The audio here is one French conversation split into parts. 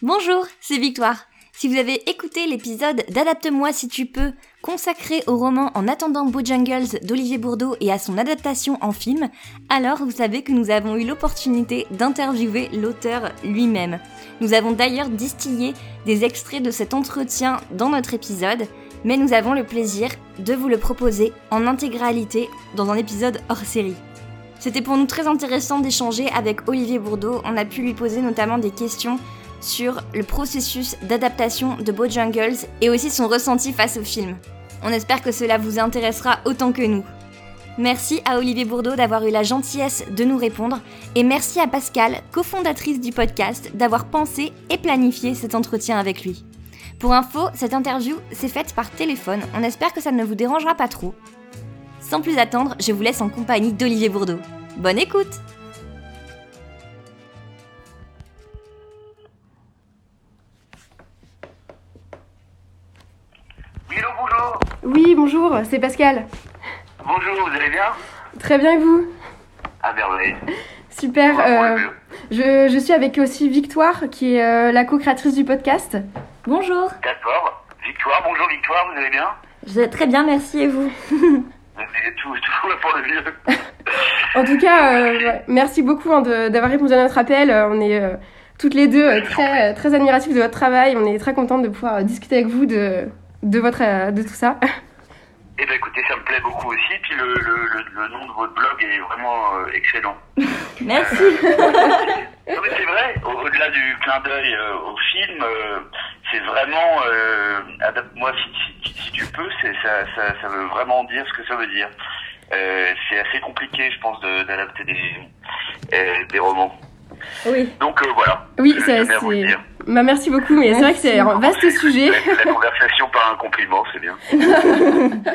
Bonjour, c'est Victoire. Si vous avez écouté l'épisode d'Adapte-moi si tu peux, consacré au roman En attendant Bojangles d'Olivier Bourdeau et à son adaptation en film, alors vous savez que nous avons eu l'opportunité d'interviewer l'auteur lui-même. Nous avons d'ailleurs distillé des extraits de cet entretien dans notre épisode, mais nous avons le plaisir de vous le proposer en intégralité dans un épisode hors série. C'était pour nous très intéressant d'échanger avec Olivier Bourdeau, on a pu lui poser notamment des questions sur le processus d'adaptation de Bojangles et aussi son ressenti face au film. On espère que cela vous intéressera autant que nous. Merci à Olivier Bourdeau d'avoir eu la gentillesse de nous répondre et merci à Pascal, cofondatrice du podcast, d'avoir pensé et planifié cet entretien avec lui. Pour info, cette interview s'est faite par téléphone, on espère que ça ne vous dérangera pas trop. Sans plus attendre, je vous laisse en compagnie d'Olivier Bourdeau. Bonne écoute hello, bonjour. Oui, bonjour, c'est Pascal. Bonjour, vous allez bien Très bien et vous À merveille. Super. Euh, je, je suis avec aussi Victoire, qui est euh, la co-créatrice du podcast. Bonjour D'accord. Victoire, bonjour Victoire, vous allez bien Je vais très bien, merci et vous Vous êtes tout, tout pour le mieux. En tout cas, euh, merci beaucoup hein, de- d'avoir répondu à notre appel. On est euh, toutes les deux très, très admiratifs de votre travail. On est très contentes de pouvoir discuter avec vous de, de, votre, euh, de tout ça. Eh ben écoutez, ça me plaît beaucoup aussi. Puis le, le, le, le nom de votre blog est vraiment euh, excellent. Merci Non mais c'est vrai, au- au-delà du clin d'œil euh, au film, euh, c'est vraiment euh, adapte-moi si, si, si tu peux, ça, ça, ça veut vraiment dire ce que ça veut dire. Euh, c'est assez compliqué, je pense, de- d'adapter des, euh, des romans. Oui. Donc euh, voilà. Oui, c'est. tenais Bah, merci beaucoup, mais c'est vrai que c'est un vaste sujet. La, conversation par un compliment, c'est bien.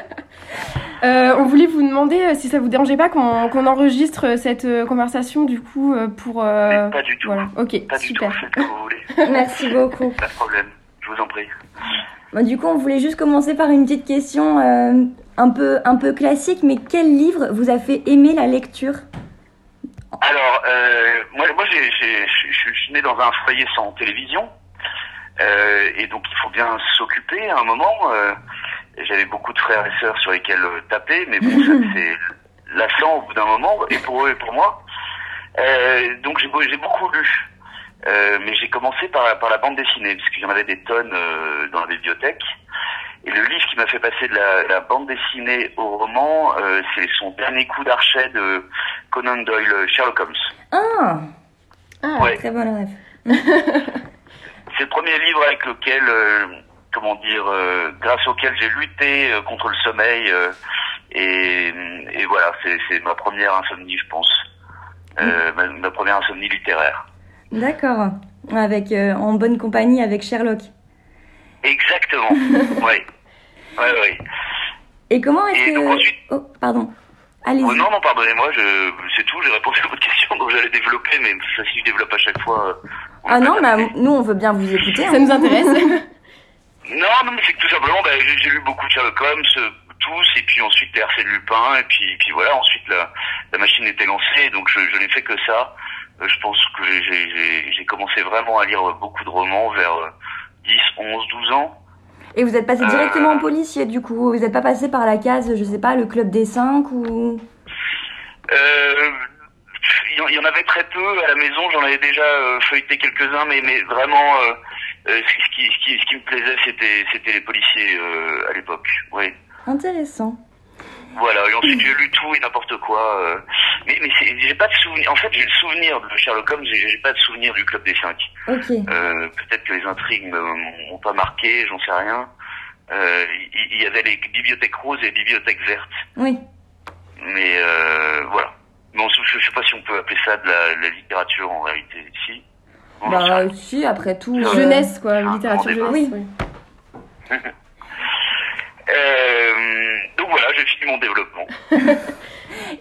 Euh, on voulait vous demander euh, si ça vous dérangeait pas qu'on qu'on enregistre cette euh, conversation du coup pour. euh, pas du tout. Voilà, ok, Pas du super. tout, faites comme vous voulez. Merci beaucoup. Pas de problème. Je vous en prie. Du coup, on voulait juste commencer par une petite question euh, un, peu, un peu classique, mais quel livre vous a fait aimer la lecture? Alors, euh, moi, moi j'ai, j'ai- je suis né dans un foyer sans télévision. Euh, et donc, il faut bien s'occuper à un moment. Euh, j'avais beaucoup de frères et sœurs sur lesquels euh, taper, mais bon, ça, c'est lassant au bout d'un moment, et pour eux et pour moi. Euh, donc, j'ai, beau- j'ai beaucoup lu. Mais j'ai commencé par, par la bande dessinée, parce qu'il y en avait des tonnes dans la bibliothèque. Et le livre qui m'a fait passer de la, la bande dessinée au roman, euh, c'est son dernier coup d'archet de Conan Doyle, Sherlock Holmes. Ah Ah, Ouais. Très bonne rêve. C'est le premier livre avec lequel, euh, comment dire, euh, grâce auquel j'ai lutté euh, contre le sommeil. euh, et, et voilà, c'est ma première insomnie, je pense. Euh, ma, ma première insomnie littéraire. D'accord. Avec, euh, en bonne compagnie avec Sherlock. Exactement. oui. Oui, oui. Et comment est-ce Et que... ensuite- Oh, pardon. Allez-y. Oh, non, non, pardonnez-moi, je, c'est tout, j'ai répondu à votre question, donc j'allais développer, mais ça, si je développe à chaque fois. euh, ah non, pas bah, nous, on veut bien vous écouter. Ça hein. nous intéresse. Non, non, mais c'est que tout simplement, bah, j'ai lu beaucoup de Sherlock Holmes, euh, tous, et puis ensuite les Arsène Lupin, et puis, puis voilà, ensuite la, la machine était lancée, donc je, je n'ai fait que ça. Euh, je pense que j'ai- j'ai j'ai- j'ai commencé vraiment à lire beaucoup de romans vers euh, 10, 11, 12 ans. Et vous êtes passé Euh, directement en policier, du coup. Vous n'êtes pas passé par la case, je sais pas, le club des cinq ou... Euh, il y en- avait très peu à la maison, j'en avais déjà euh, feuilleté quelques-uns, mais, mais vraiment, euh, euh, ce, qui, ce, qui, ce qui me plaisait, c'était c'était les policiers euh, à l'époque. Oui. Intéressant. Voilà, et ensuite j'ai lu tout et n'importe quoi. euh. Mais, mais j'ai pas de souvenir. En fait, j'ai le souvenir de Sherlock Holmes, j'ai pas de souvenir du Club des Cinq. Ok. Euh, Peut-être que les intrigues m'ont pas marqué, j'en sais rien. Euh, Il il y, avait les bibliothèques roses et les bibliothèques vertes. Oui. Mais euh, voilà. Bon, je, je sais pas si on peut appeler ça de la, la littérature en réalité. Si. Bon, Bah, si, après tout... euh, Jeunesse, quoi, littérature jeunesse. oui. Voilà, j'ai fini mon développement.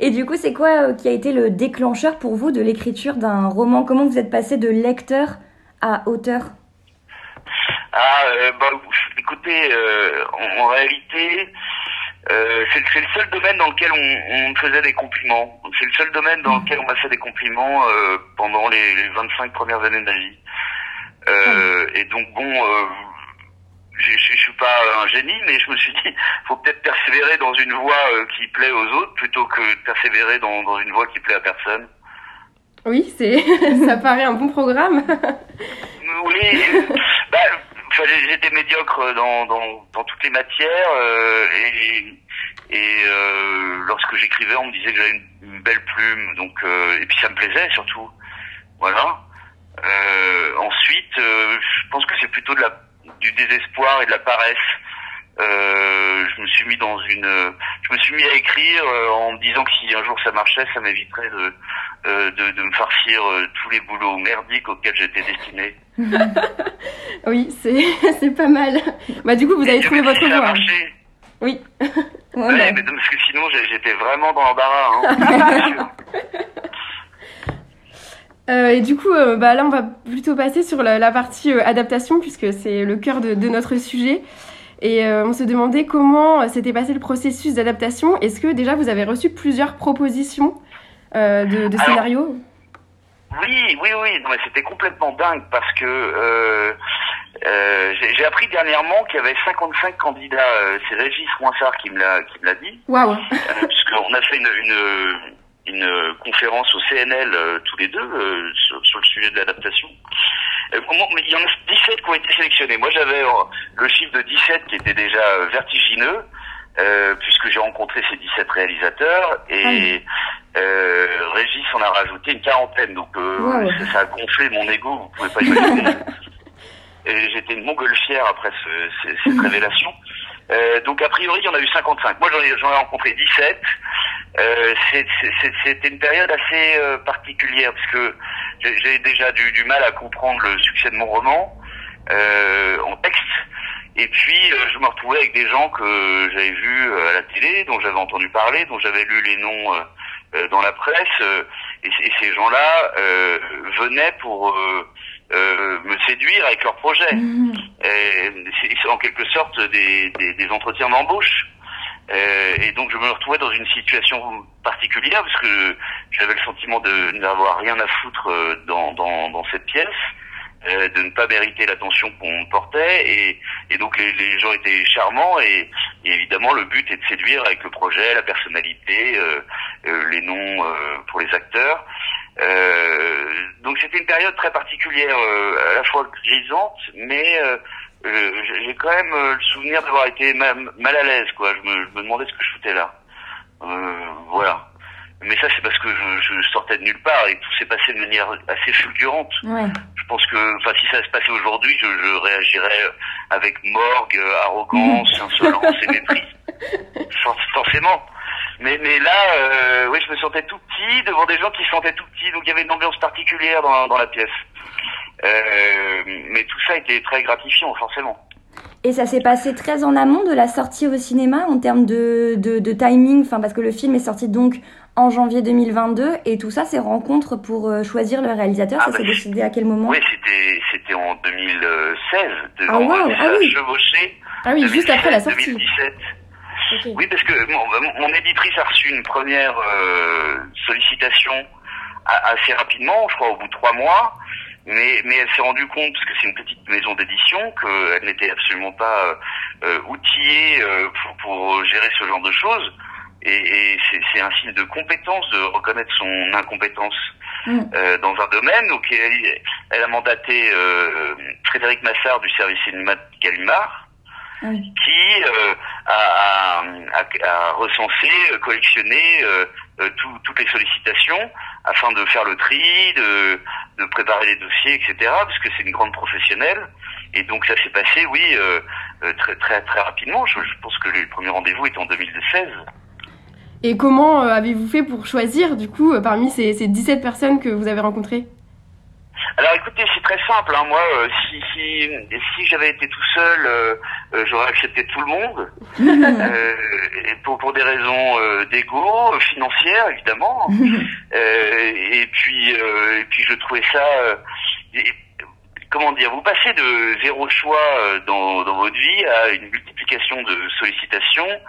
Et du coup, c'est quoi euh, qui a été le déclencheur pour vous de l'écriture d'un roman? Comment vous êtes passé de lecteur à auteur? Ah, euh, bah, écoutez, euh, en, en réalité, euh, c'est c'est le seul domaine dans lequel on, me faisait des compliments. C'est le seul domaine dans lequel on m'a fait des compliments pendant les, les 25 premières années de ma vie. Euh, et donc bon, je, je, suis pas un génie, mais je me suis dit, faut peut-être persévérer dans une voie euh, qui plaît aux autres plutôt que persévérer dans, dans une voie qui plaît à personne. Oui, c'est, ça paraît un bon programme. oui, bah, j'étais médiocre dans, dans, dans, toutes les matières euh, et, et euh, lorsque j'écrivais, on me disait que j'avais une, belle plume, donc euh, et puis ça me plaisait surtout. Voilà. Euh, ensuite, euh, je pense que c'est plutôt de la, du désespoir et de la paresse. Euh, je me suis mis dans une, je me suis mis à écrire euh, en me disant que si un jour ça marchait, ça m'éviterait de, euh, de, de, me farcir tous les boulots merdiques auxquels j'étais destiné. oui, c'est c'est pas mal. Bah du coup, vous avez trouvé votre voie. Ça a marché. Oui. ouais, ouais mais parce que sinon j'étais vraiment dans l'embarras. Hein. Euh, et du coup, euh, bah, là, on va plutôt passer sur la, la partie euh, adaptation, puisque c'est le cœur de, de, notre sujet. Et on se demandait comment s'était passé le processus d'adaptation. Est-ce que déjà vous avez reçu plusieurs propositions de, de scénarios Oui, oui, oui. C'était complètement dingue parce que j'ai appris dernièrement qu'il y avait 55 candidats. C'est Régis Roinsard qui me l'a dit. Waouh Puisqu'on a fait une, une une conférence au CNL euh, tous les deux euh, sur, sur, le sujet de l'adaptation. Euh, il y en a 17 qui ont été sélectionnés. Moi, j'avais le chiffre de 17 qui était déjà vertigineux, puisque j'ai rencontré ces 17 réalisateurs, et Régis en a rajouté une quarantaine. Donc, wow. ça, ça, a gonflé mon ego, vous pouvez pas imaginer. J'étais une montgolfière après ce, ce, cette révélation. Donc, a priori, il y en a eu 55. Moi, j'en ai, ai rencontré 17. Euh, c'était une période assez euh, particulière parce que j'ai déjà du, du, mal à comprendre le succès de mon roman euh, en texte. Et puis je me retrouvais avec des gens que j'avais vus à la télé, dont j'avais entendu parler, dont j'avais lu les noms dans la presse. Et, et, ces gens-là venaient pour me séduire avec leurs projets. Mmh. C'est en quelque sorte des, des, des entretiens d'embauche. Euh, et donc je me retrouvais dans une situation particulière parce que j'avais le sentiment de n'avoir rien à foutre dans, dans, dans cette pièce, euh, de ne pas mériter l'attention qu'on me portait et, et donc les, les, gens étaient charmants et, et, évidemment le but est de séduire avec le projet, la personnalité, euh, les noms pour les acteurs. Donc c'était une période très particulière, à la fois grisante, mais euh, j'ai quand même euh, le souvenir d'avoir été mal, à l'aise, quoi. Je me, je me, demandais ce que je foutais là. Euh, voilà. Mais ça, c'est parce que je, je, sortais de nulle part et tout s'est passé de manière assez fulgurante. Ouais. Je pense que, enfin, si ça se passait aujourd'hui, je, je, réagirais avec morgue, arrogance, insolence et mépris. Forcément. Mais, mais là, euh, oui, je me sentais tout petit devant des gens qui se sentaient tout petits, donc il y avait une ambiance particulière dans, dans la pièce. Euh, mais tout ça était très gratifiant, forcément. Et ça s'est passé très en amont de la sortie au cinéma en termes de, de, de timing, enfin parce que le film est sorti donc en janvier 2022 et tout ça, ces rencontres pour euh, choisir le réalisateur, ah ça bah s'est décidé à quel moment? Oui, c'était c'était en 2016, ah, wow, ah oui. chevauché. Ah oui, juste après la sortie. 2017. Okay. Oui, parce que mon, mon, éditrice a reçu une première euh, sollicitation assez rapidement, je crois au bout de trois mois. Mais, mais elle s'est rendue compte, parce que c'est une petite maison d'édition, qu'elle n'était absolument pas euh, outillée euh, pour, pour, gérer ce genre de choses. Et, et c'est un signe de compétence de reconnaître son incompétence mmh. euh, dans un domaine. Donc elle, elle a mandaté euh, Frédéric Massard du service cinéma de Gallimard, qui euh, a, a, a, recensé, collectionné tout, toutes les sollicitations afin de faire le tri, de, de préparer les dossiers, etc. Parce que c'est une grande professionnelle. Et donc ça s'est passé, oui, euh, très très très rapidement. Je, je pense que le premier rendez-vous est en 2016. Et comment euh, avez-vous fait pour choisir, du coup, parmi ces, ces 17 personnes que vous avez rencontrées? Alors écoutez, c'est très simple. Hein. Moi, euh, si, si, si j'avais été tout seul, euh, euh, j'aurais accepté tout le monde. et pour, pour des raisons d'ego, financières évidemment. et puis, et puis je trouvais ça. Et, comment dire Vous passez de zéro choix dans, dans votre vie à une multiplication de sollicitations,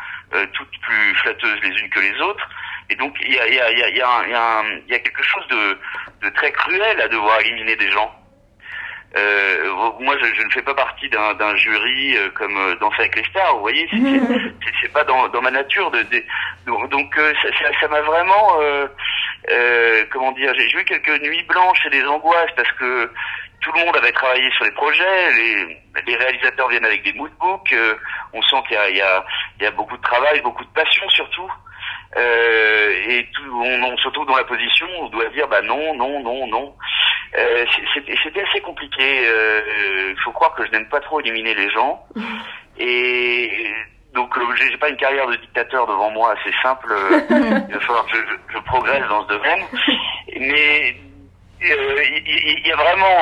toutes plus flatteuses les unes que les autres. Et donc il y a, y, a, y, a, y, a y a quelque chose de, de, très cruel à devoir éliminer des gens. euh, moi, je, je, ne fais pas partie d'un jury euh, comme euh, Danser avec les stars. Vous voyez, c'est pas dans, dans, ma nature. De, de donc, euh, ça m'a vraiment, comment dire, j'ai eu quelques nuits blanches et des angoisses parce que tout le monde avait travaillé sur les projets. Les, les réalisateurs viennent avec des moodbooks. on sent qu'il y, y, y a, beaucoup de travail, beaucoup de passion surtout. Euh, et tout, on, on, se retrouve dans la position où on doit dire bah non, non, non, non. Euh, C'était assez compliqué. Il euh, faut croire que je n'aime pas trop éliminer les gens. Et donc euh, j'ai pas une carrière de dictateur devant moi assez simple. Il va falloir que je, je progresse dans ce domaine. Mais il y, a vraiment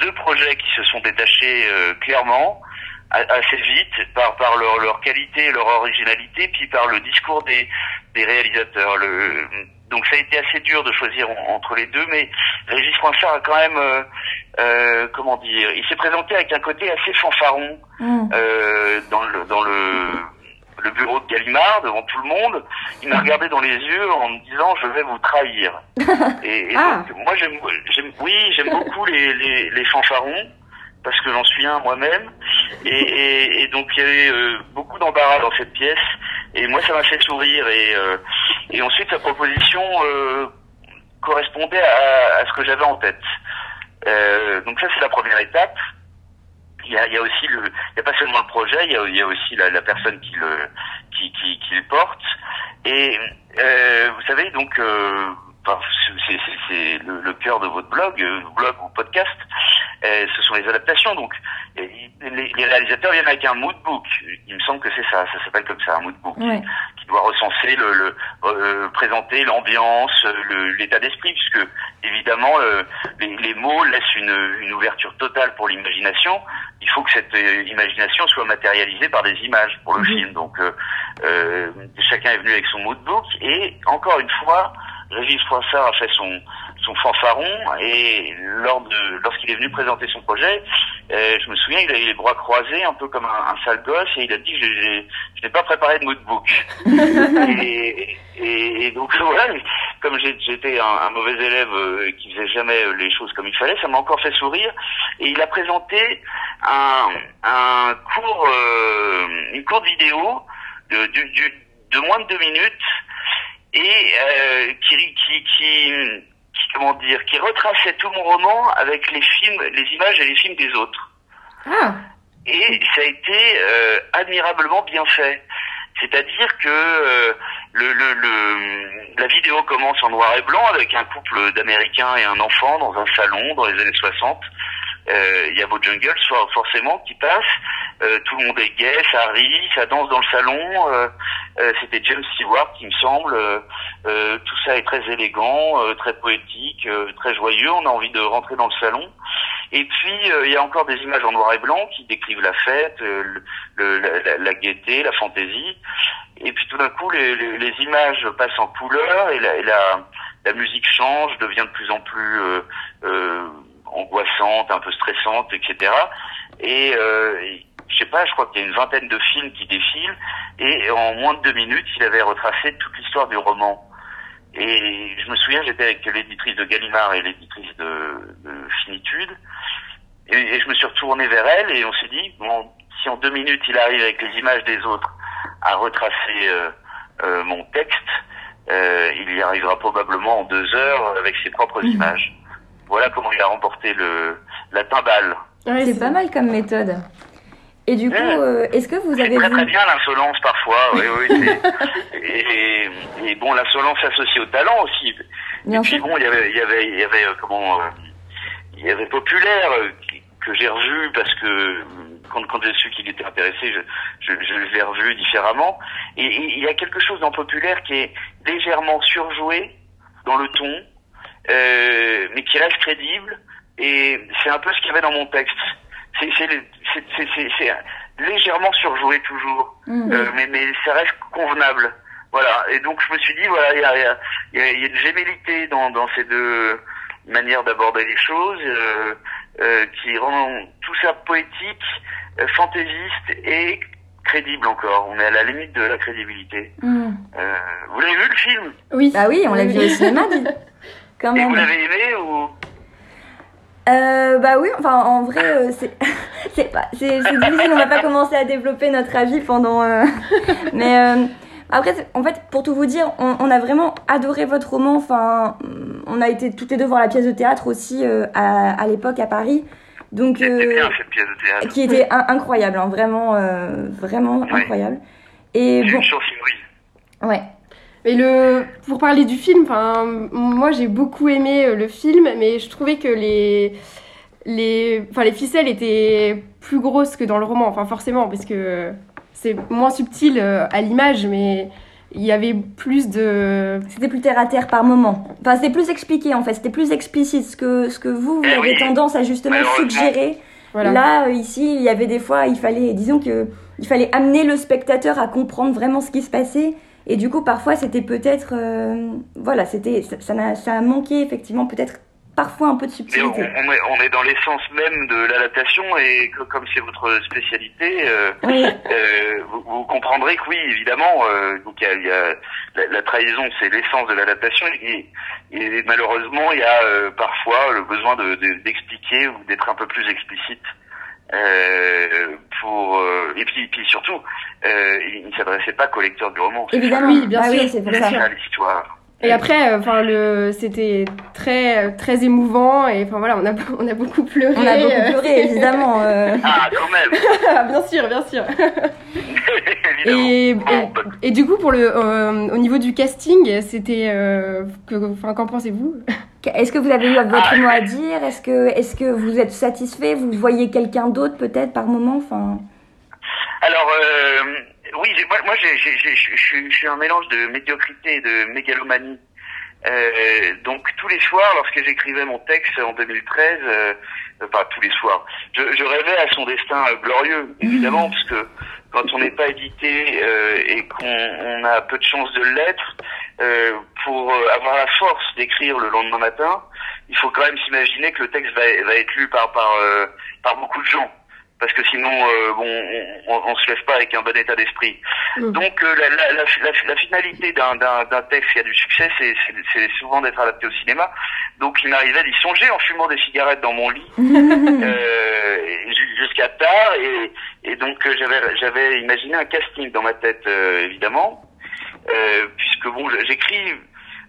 deux projets qui se sont détachés clairement assez vite par par leur leur qualité, leur originalité, puis par le discours des des réalisateurs. Le, donc ça a été assez dur de choisir entre les deux, mais Régis Coinsard a quand même, euh, euh, comment dire, il s'est présenté avec un côté assez fanfaron mm. euh, dans le dans le le bureau de Gallimard devant tout le monde. Il m'a regardé dans les yeux en me disant je vais vous trahir. Et, et ah. donc, moi j'aime, oui j'aime beaucoup les, les, les fanfarons parce que j'en suis un moi-même. Et, et, et, donc il y avait euh, beaucoup d'embarras dans cette pièce. Et moi, ça m'a fait sourire. Et, euh, et ensuite, sa proposition euh, correspondait à, à, ce que j'avais en tête. donc ça, c'est la première étape. Il y a, il y a aussi le, il y a pas seulement le projet, il y a, il y a aussi la, la, personne qui le, qui, qui, qui, le porte. Et vous savez, donc c'est le, le, cœur de votre blog, blog ou podcast. Euh, ce sont les adaptations. Donc, les, les, réalisateurs viennent avec un moodbook. Il me semble que c'est ça, ça s'appelle comme ça, un moodbook, qui, doit recenser, le, le euh, présenter l'ambiance, l'état d'esprit, puisque évidemment euh, les, les, mots laissent une, une ouverture totale pour l'imagination. Il faut que cette imagination soit matérialisée par des images pour le film. Donc, chacun est venu avec son moodbook et encore une fois, Régis Froissart a fait son son fanfaron et lors de lorsqu'il est venu présenter son projet, euh, je me souviens il avait les bras croisés un peu comme un, un sale gosse et il a dit je n'ai pas préparé de moodbook et, et, et, donc voilà comme j'étais un, un, mauvais élève euh, qui faisait jamais les choses comme il fallait ça m'a encore fait sourire. Et il a présenté un, un court euh, une courte vidéo de, de, de moins de deux minutes et euh, qui, qui, qui comment dire, qui retraçait tout mon roman avec les films, les images et les films des autres. Ah. Et ça a été euh, admirablement bien fait. C'est-à-dire que euh, le, le, le, la vidéo commence en noir et blanc avec un couple d'Américains et un enfant dans un salon dans les années 60. Euh, il y a Bojangles forcément qui passe. Euh, tout le monde est gay, ça rit, ça danse dans le salon. Euh, euh C'était James Stewart, qui me semble. Euh, tout ça est très élégant, très poétique, très joyeux. On a envie de rentrer dans le salon. Et puis il y a encore des images en noir et blanc qui décrivent la fête, la, gaieté, la fantaisie. Et puis tout d'un coup, les, images passent en couleur et la musique change, devient de plus en plus angoissante, un peu stressante, etc. Et euh, je sais pas, je crois qu'il y a une vingtaine de films qui défilent, et en moins de deux minutes, il avait retracé toute l'histoire du roman. Et je me souviens, j'étais avec l'éditrice de Gallimard et l'éditrice de, de, Finitude, et, je me suis retourné vers elle, et on s'est dit, bon, si en deux minutes il arrive avec les images des autres à retracer euh, euh, mon texte, euh, il y arrivera probablement en deux heures avec ses propres mmh. images. Voilà comment il a remporté le, la timbale. c'est pas mal comme méthode. Et du coup, euh, est-ce que vous avez très vu... très bien l'insolence parfois, oui, oui. et, et, bon, l'insolence associée au talent aussi. Bien et puis bon, il y avait, il y avait, il y avait euh, comment, euh, il y avait populaire que j'ai revu parce que quand, quand j'ai su qu'il était intéressé, je, je, je l'ai revu différemment. Et, et il y a quelque chose dans populaire qui est légèrement surjoué dans le ton, euh, mais qui reste crédible. Et c'est un peu ce qu'il y avait dans mon texte. C'est légèrement surjoué toujours, mhm. euh, mais, mais ça reste convenable. Voilà. Et donc je me suis dit voilà, il y a, y, a, y a, une gémellité dans, dans ces deux manières d'aborder les choses euh, euh, qui rend tout ça poétique, euh, fantaisiste et crédible encore. On est à la limite de la crédibilité. Mhm. Euh, vous l'avez vu le film? Oui. Bah oui, on l'a vu au cinéma. Quand même. Et vous l'avez aimé ou? Euh, Bah oui, enfin en vrai, euh, c'est c'est pas- c'est c'est difficile, on va pas commencer à développer notre avis pendant... euh, Mais euh, après, en fait, pour tout vous dire, on, on a vraiment adoré votre roman, enfin, on a été toutes les deux voir la pièce de théâtre aussi à, à l'époque à Paris, donc... Bien cette pièce de théâtre. qui était in- incroyable, hein, vraiment, vraiment Oui. incroyable. Et bon, une chance inouïe. ouais. Mais le, pour parler du film, enfin, moi j'ai beaucoup aimé euh, le film, mais je trouvais que les, les, enfin, les ficelles étaient plus grosses que dans le roman, enfin forcément, parce que c'est moins subtil euh, à l'image, mais il y avait plus de, C'était plus terre à terre par moment. Enfin, c'était plus expliqué en fait, c'était plus explicite. Ce que, ce que vous, vous Eh avez tendance à justement suggérer. voilà. Là, euh, ici, il y avait des fois, il fallait, disons que, il fallait amener le spectateur à comprendre vraiment ce qui se passait. Et du coup, parfois, c'était peut-être, euh, voilà, c'était, ça, ça, n'a- ça a manqué effectivement peut-être parfois un peu de on, subtilité. on est, on est dans l'essence même de l'adaptation et que, comme c'est votre spécialité, euh, Oui, euh, vous, vous comprendrez que oui, évidemment, euh, donc il y a, y a- la, la trahison, c'est l'essence de l'adaptation et, et malheureusement, il y a euh, parfois le besoin de- de- d'expliquer ou d'être un peu plus explicite. Euh, pour euh, et puis, puis surtout, euh, il ne s'adressait pas qu'au lecteur du roman. évidemment. Oui, bien Ah sûr, oui, c'est pour ça. l'histoire. Et après, euh, enfin le, c'était très très émouvant et enfin voilà, on a on a beaucoup pleuré. On a beaucoup pleuré, évidemment. euh. Ah, quand même. bien sûr, bien sûr. Et, et, bah, et du coup, pour le, euh, au niveau du casting, c'était, euh, enfin, qu'en pensez-vous? Est-ce que vous avez eu votre Ah. mot à dire? Est-ce que, est-ce que vous êtes satisfait? Vous voyez quelqu'un d'autre peut-être par moment? Enfin... Alors, euh, oui, j'ai- moi, moi j'ai- j'ai- j'ai- je suis- un mélange de médiocrité et de mégalomanie. Euh, donc tous les soirs, lorsque j'écrivais mon texte en 2013, euh, enfin tous les soirs, je, je rêvais à son destin euh, glorieux, évidemment, parce que quand on n'est pas édité euh, et qu'on on a peu de chances de l'être, euh, pour avoir la force d'écrire le lendemain matin, il faut quand même s'imaginer que le texte va, va être lu par par euh, par beaucoup de gens parce que sinon euh, bon on, on, on se lève pas avec un bon état d'esprit. Mm. Donc euh, la, la, la, la, finalité d'un texte qui a du succès, c'est souvent d'être adapté au cinéma. Donc il m'arrivait d'y songer en fumant des cigarettes dans mon lit euh, ju- jusqu'à tard et, et donc euh, j'avais j'avais imaginé un casting dans ma tête euh, évidemment euh, puisque bon j'écris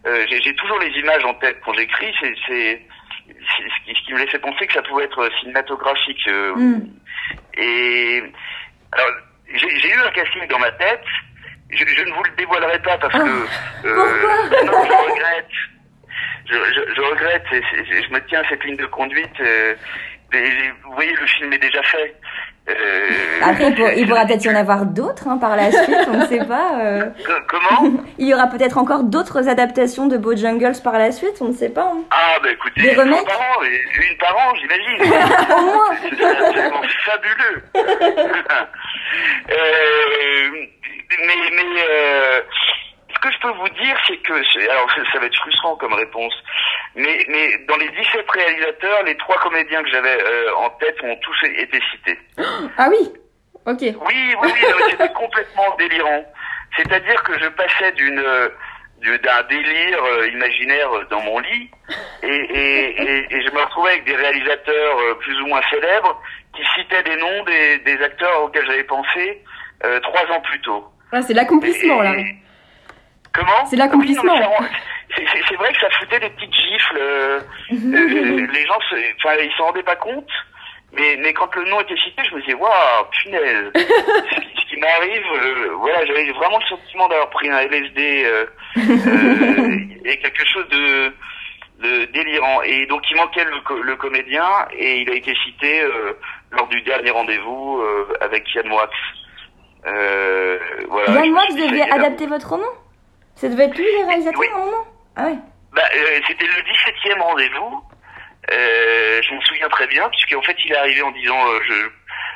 euh, j'ai toujours les images en tête quand j'écris c'est ce qui, me laissait penser que ça pouvait être cinématographique euh, Mm. et alors j'ai j'ai eu un casting dans ma tête. Je, je ne vous le dévoilerai pas parce que euh, ben non, je regrette. Je, je, je regrette et je me tiens à cette ligne de conduite euh, et vous voyez le film est déjà fait euh, Après, il, pour- il pourra peut-être y en avoir d'autres hein, par la suite, on ne sait pas. euh. Co- comment? Il y aura peut-être encore d'autres adaptations de Bojangles par la suite, on ne sait pas. hein. Ah bah écoutez, Des une remakes? par an, une par an j'imagine Au moins C'est absolument fabuleux. Euh, mais mais euh, ce que je peux vous dire, c'est que alors ça, ça va être frustrant comme réponse, mais mais dans les 17 réalisateurs, les trois comédiens que j'avais euh, en tête ont tous été cités. Ah oui, ok. Oui, oui, oui, c'était complètement délirant. C'est-à-dire que je passais d'une du- d'un délire euh, imaginaire dans mon lit et, et, et, et je me retrouvais avec des réalisateurs euh, plus ou moins célèbres qui citaient des noms des, des acteurs auxquels j'avais pensé euh, trois ans plus tôt. Ah, c'est l'accomplissement là. Comment C'est l'accomplissement. Oui, c'est- vrai que ça foutait des petites gifles. euh, euh, les gens, se- enfin, ils s'en rendaient pas compte. Mais, mais quand le nom était cité, je me disais, waouh, punaise. ce qui, ce qui m'arrive, euh, voilà, j'avais vraiment le sentiment d'avoir pris un LSD euh, euh, et quelque chose de, de délirant. Et donc, il manquait le, le comédien et il a été cité euh, lors du dernier rendez-vous euh, avec Yann Moix. Euh, voilà, Yann Moix devait adapter votre roman? Ça devait être lui le réalisateur Oui. à un moment Ah ouais Bah, euh, c'était le 17e rendez-vous. Euh, je m'en souviens très bien, puisqu'en fait, il est arrivé en disant euh, je,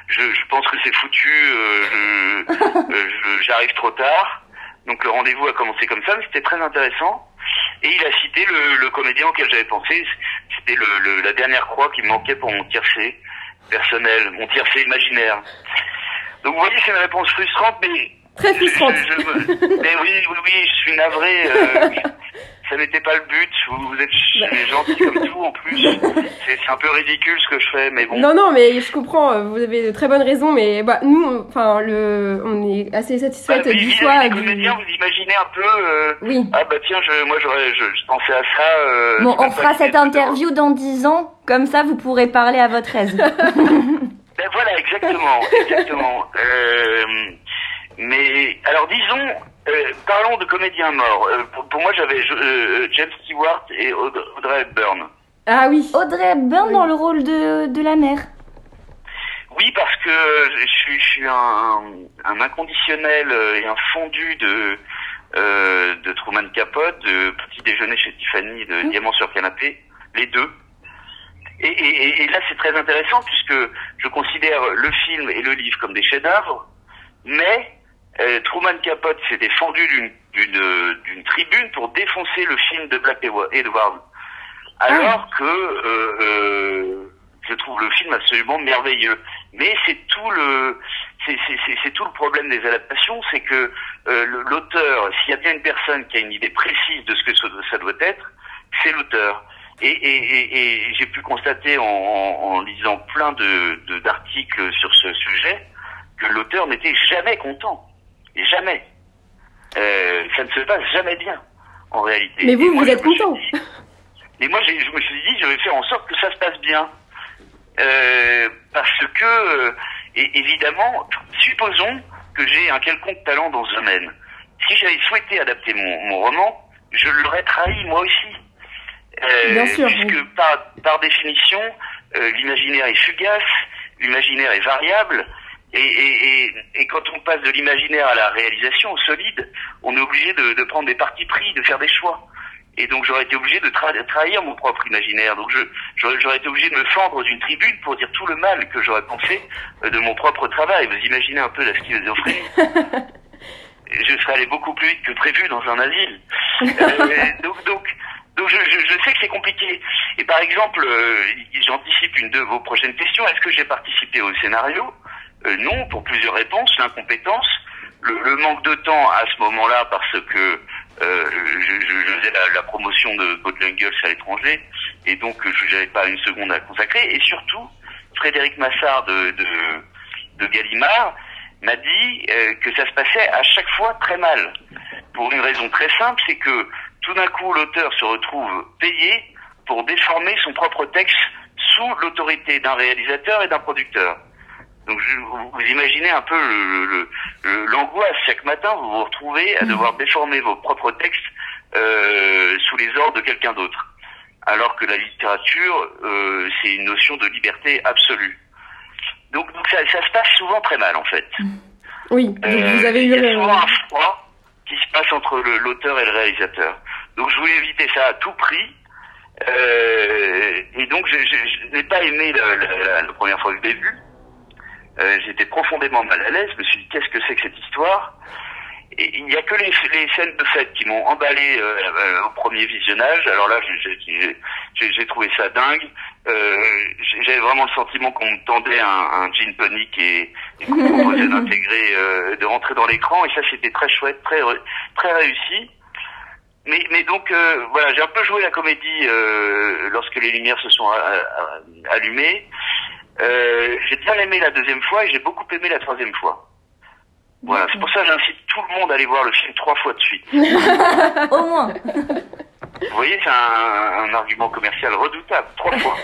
je, je pense que c'est foutu, euh, euh, je- j'arrive trop tard. Donc le rendez-vous a commencé comme ça, mais c'était très intéressant. Et il a cité le, le comédien auquel j'avais pensé. C'était le, le- la dernière croix qui me manquait pour mon tiercé personnel, mon tiercé imaginaire. Donc vous voyez, c'est une réponse frustrante, mais Très frustrante. je- je me- mais oui, oui, oui, je suis navré. euh, ça n'était pas le but. Vous, vous êtes gentil comme tout en plus. C'est un peu ridicule ce que je fais, mais bon. Non, non, mais je comprends, vous avez de très bonnes raisons, mais bah, nous, on- enfin, le, on est assez Bah, satisfaite mais du choix. des du- comédiens, vous imaginez un peu. euh, Oui. ah bah tiens, je, moi j'aurais, je, je pensais à ça. euh, Bon, on fera cette interview dans 10 ans, comme ça vous pourrez parler à votre aise. Ben voilà, exactement, exactement. Euh, mais alors disons, euh, parlons de comédiens morts. Euh, pour, pour moi, j'avais euh, James Stewart et Aud- Audrey Hepburn. Ah oui. Audrey Hepburn Oui. dans le rôle de, de la mère. Oui, parce que je suis, je suis un, un inconditionnel euh, et un fondu de euh, de Truman Capote, de Petit déjeuner chez Tiffany, de Mhm. Diamant sur canapé, les deux. Et, et- et- et là, c'est très intéressant puisque je considère le film et le livre comme des chefs-d'œuvre, mais euh, Truman Capote s'est défendu d'une d'une tribune pour défoncer le film de Black Edward, alors que euh, euh, je trouve le film absolument merveilleux. Mais c'est tout le c'est tout le problème des adaptations, c'est que euh, l'auteur, s'il y a bien une personne qui a une idée précise de ce que ça doit- être, c'est l'auteur. Et, et, et, et j'ai pu constater en, lisant plein de de- d'articles sur ce sujet que l'auteur n'était jamais content. Jamais. Euh, ça ne se passe jamais bien, en réalité. Mais vous, Et vous êtes content. dit- Et moi, je me suis dit, je vais faire en sorte que ça se passe bien. Euh, parce que, euh, et- évidemment, supposons que j'ai un quelconque talent dans ce domaine. Si j'avais souhaité adapter mon, mon roman, je l'aurais trahi moi aussi. Euh, Bien sûr, puisque oui. par, par définition, euh, l'imaginaire est fugace, l'imaginaire est variable, et, et, et, et quand on passe de l'imaginaire à la réalisation, au solide, on est obligé de, de prendre des partis pris, de faire des choix. Et donc j'aurais été obligé de tra- trahir mon propre imaginaire. Donc je j'aurais j'aurais été obligé de me fendre d'une tribune pour dire tout le mal que j'aurais pensé euh, de mon propre travail. Vous imaginez un peu la schizophrénie. je serais allé beaucoup plus vite que prévu dans un asile. Euh, donc donc donc je, je, je sais que c'est compliqué. Et par exemple, euh, j'anticipe une de vos prochaines questions. Est-ce que j'ai participé au scénario? Euh, Non, pour plusieurs réponses. L'incompétence, le, manque de temps à ce moment-là parce que euh, je, je, faisais la, promotion de Bojangles à l'étranger et donc je n'avais pas une seconde à consacrer. Et surtout, Frédéric Massard de, de, de Gallimard m'a dit euh, que ça se passait à chaque fois très mal. Pour une raison très simple, c'est que tout d'un coup l'auteur se retrouve payé pour déformer son propre texte sous l'autorité d'un réalisateur et d'un producteur. Donc je, vous, vous imaginez un peu le- le- le- l'angoisse chaque matin, vous vous retrouvez à devoir déformer vos propres textes euh, sous les ordres de quelqu'un d'autre. Alors que la littérature, euh, c'est une notion de liberté absolue. Donc, donc ça, ça se passe souvent très mal en fait. Oui. Donc Euh, vous avez eu. il y a souvent un froid qui se passe entre l'auteur et le réalisateur. Donc je voulais éviter ça à tout prix. Et donc je, je- je n'ai pas aimé la, la- la- la première fois que je l'ai vu. Euh, J'étais profondément mal à l'aise. Je me suis dit qu'est-ce que c'est que cette histoire? Et il n'y a que les, les scènes de fête qui m'ont emballé euh, euh, au premier visionnage. Alors là, j'ai- trouvé ça dingue. Euh, J'avais vraiment le sentiment qu'on me tendait un, un gin tonic et, et qu'on me proposait d'intégrer, euh, de rentrer dans l'écran. Et ça, c'était très chouette, très re- très réussi. Mais, mais donc euh, voilà, j'ai un peu joué la comédie euh, lorsque les lumières se sont euh, euh, allumées. Euh, j'ai bien aimé la deuxième fois et j'ai beaucoup aimé la troisième fois. Voilà, c'est pour ça que j'incite tout le monde à aller voir le film trois fois de suite. Au moins. Vous voyez, c'est un, un argument commercial redoutable, trois fois.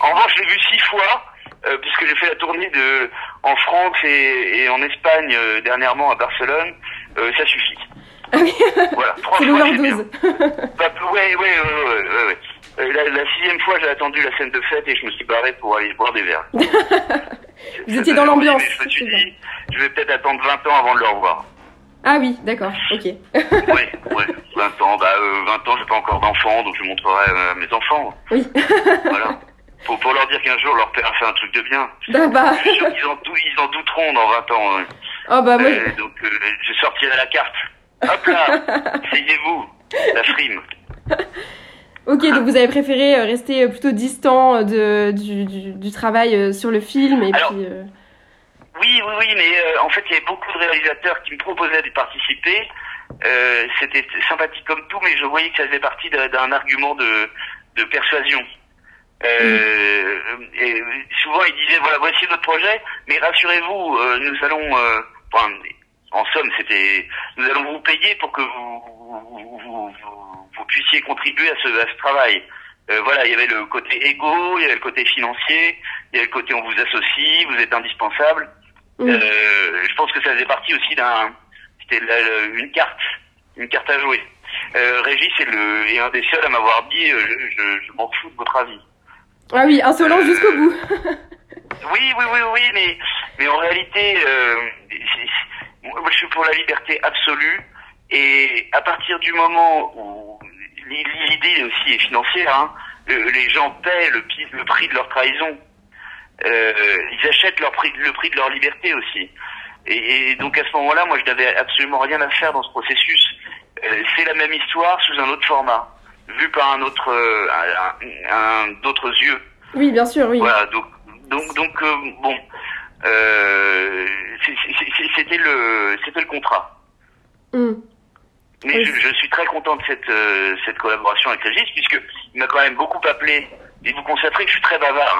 En revanche, je l'ai vu six fois, euh, puisque j'ai fait la tournée de en France et, et en Espagne euh, dernièrement à Barcelone. Euh, ça suffit. voilà, trois fois c'est bien. ouais, ouais, ouais, ouais, ouais, ouais. La, la sixième fois, j'ai attendu la scène de fête et je me suis barré pour aller boire des verres. Vous étiez dans l'ambiance. Je me suis dit, je vais peut-être attendre 20 ans avant de le revoir. Ah oui, d'accord. Ok. Ouais, ouais, 20 ans, bah euh, 20 ans, j'ai pas encore d'enfants, donc je montrerai euh, à mes enfants. Oui. Voilà. Pour leur dire qu'un jour leur père a fait un truc de bien. Bah, bah. Je suis sûr qu'ils en, ils en douteront dans 20 ans. hein. Oh bah. Euh, donc euh, je sortirai la carte. Hop là, essayez-vous, la frime. Ok, donc vous avez préféré euh, rester euh, plutôt distant euh, de, du, du, du travail sur le film et Alors, puis. euh, Oui, oui, oui, mais euh, en fait, il y avait beaucoup de réalisateurs qui me proposaient de participer. Euh, c'était sympathique comme tout, mais je voyais que ça faisait partie d'un argument de, de persuasion. Euh, et souvent, il disait voilà, voici notre projet, mais rassurez-vous, euh, nous allons, euh, enfin, en somme, c'était, nous allons vous payer pour que vous, vous, vous, vous puissiez contribuer à ce, à ce travail. Euh, voilà, il y avait le côté égo, il y avait le côté financier, il y avait le côté on vous associe, vous êtes indispensable. Euh, je pense que ça faisait partie aussi d'un, c'était une carte, une carte à jouer. Euh, Régis est, le, est un des seuls à m'avoir dit je, je, je m'en fous de votre avis. Ah oui, insolent euh, jusqu'au bout. oui, oui, oui, oui, mais, mais en réalité, euh, moi je suis pour la liberté absolue. Et à partir du moment où l'idée aussi est financière, hein, les gens paient le, le, prix de leur trahison. Euh, ils achètent leur prix, le prix de leur liberté aussi. Et, et donc à ce moment-là, moi je n'avais absolument rien à faire dans ce processus. Euh, c'est la même histoire sous un autre format vu par un autre, euh, un, d'autres yeux. Oui, bien sûr, oui. Voilà, donc, donc, donc euh, bon, c'était le, c'était le contrat. Hmm. Mais je, je, suis très content de cette, euh, cette collaboration avec Régis, puisque il m'a quand même beaucoup appelé. Et vous constaterez que je suis très bavard.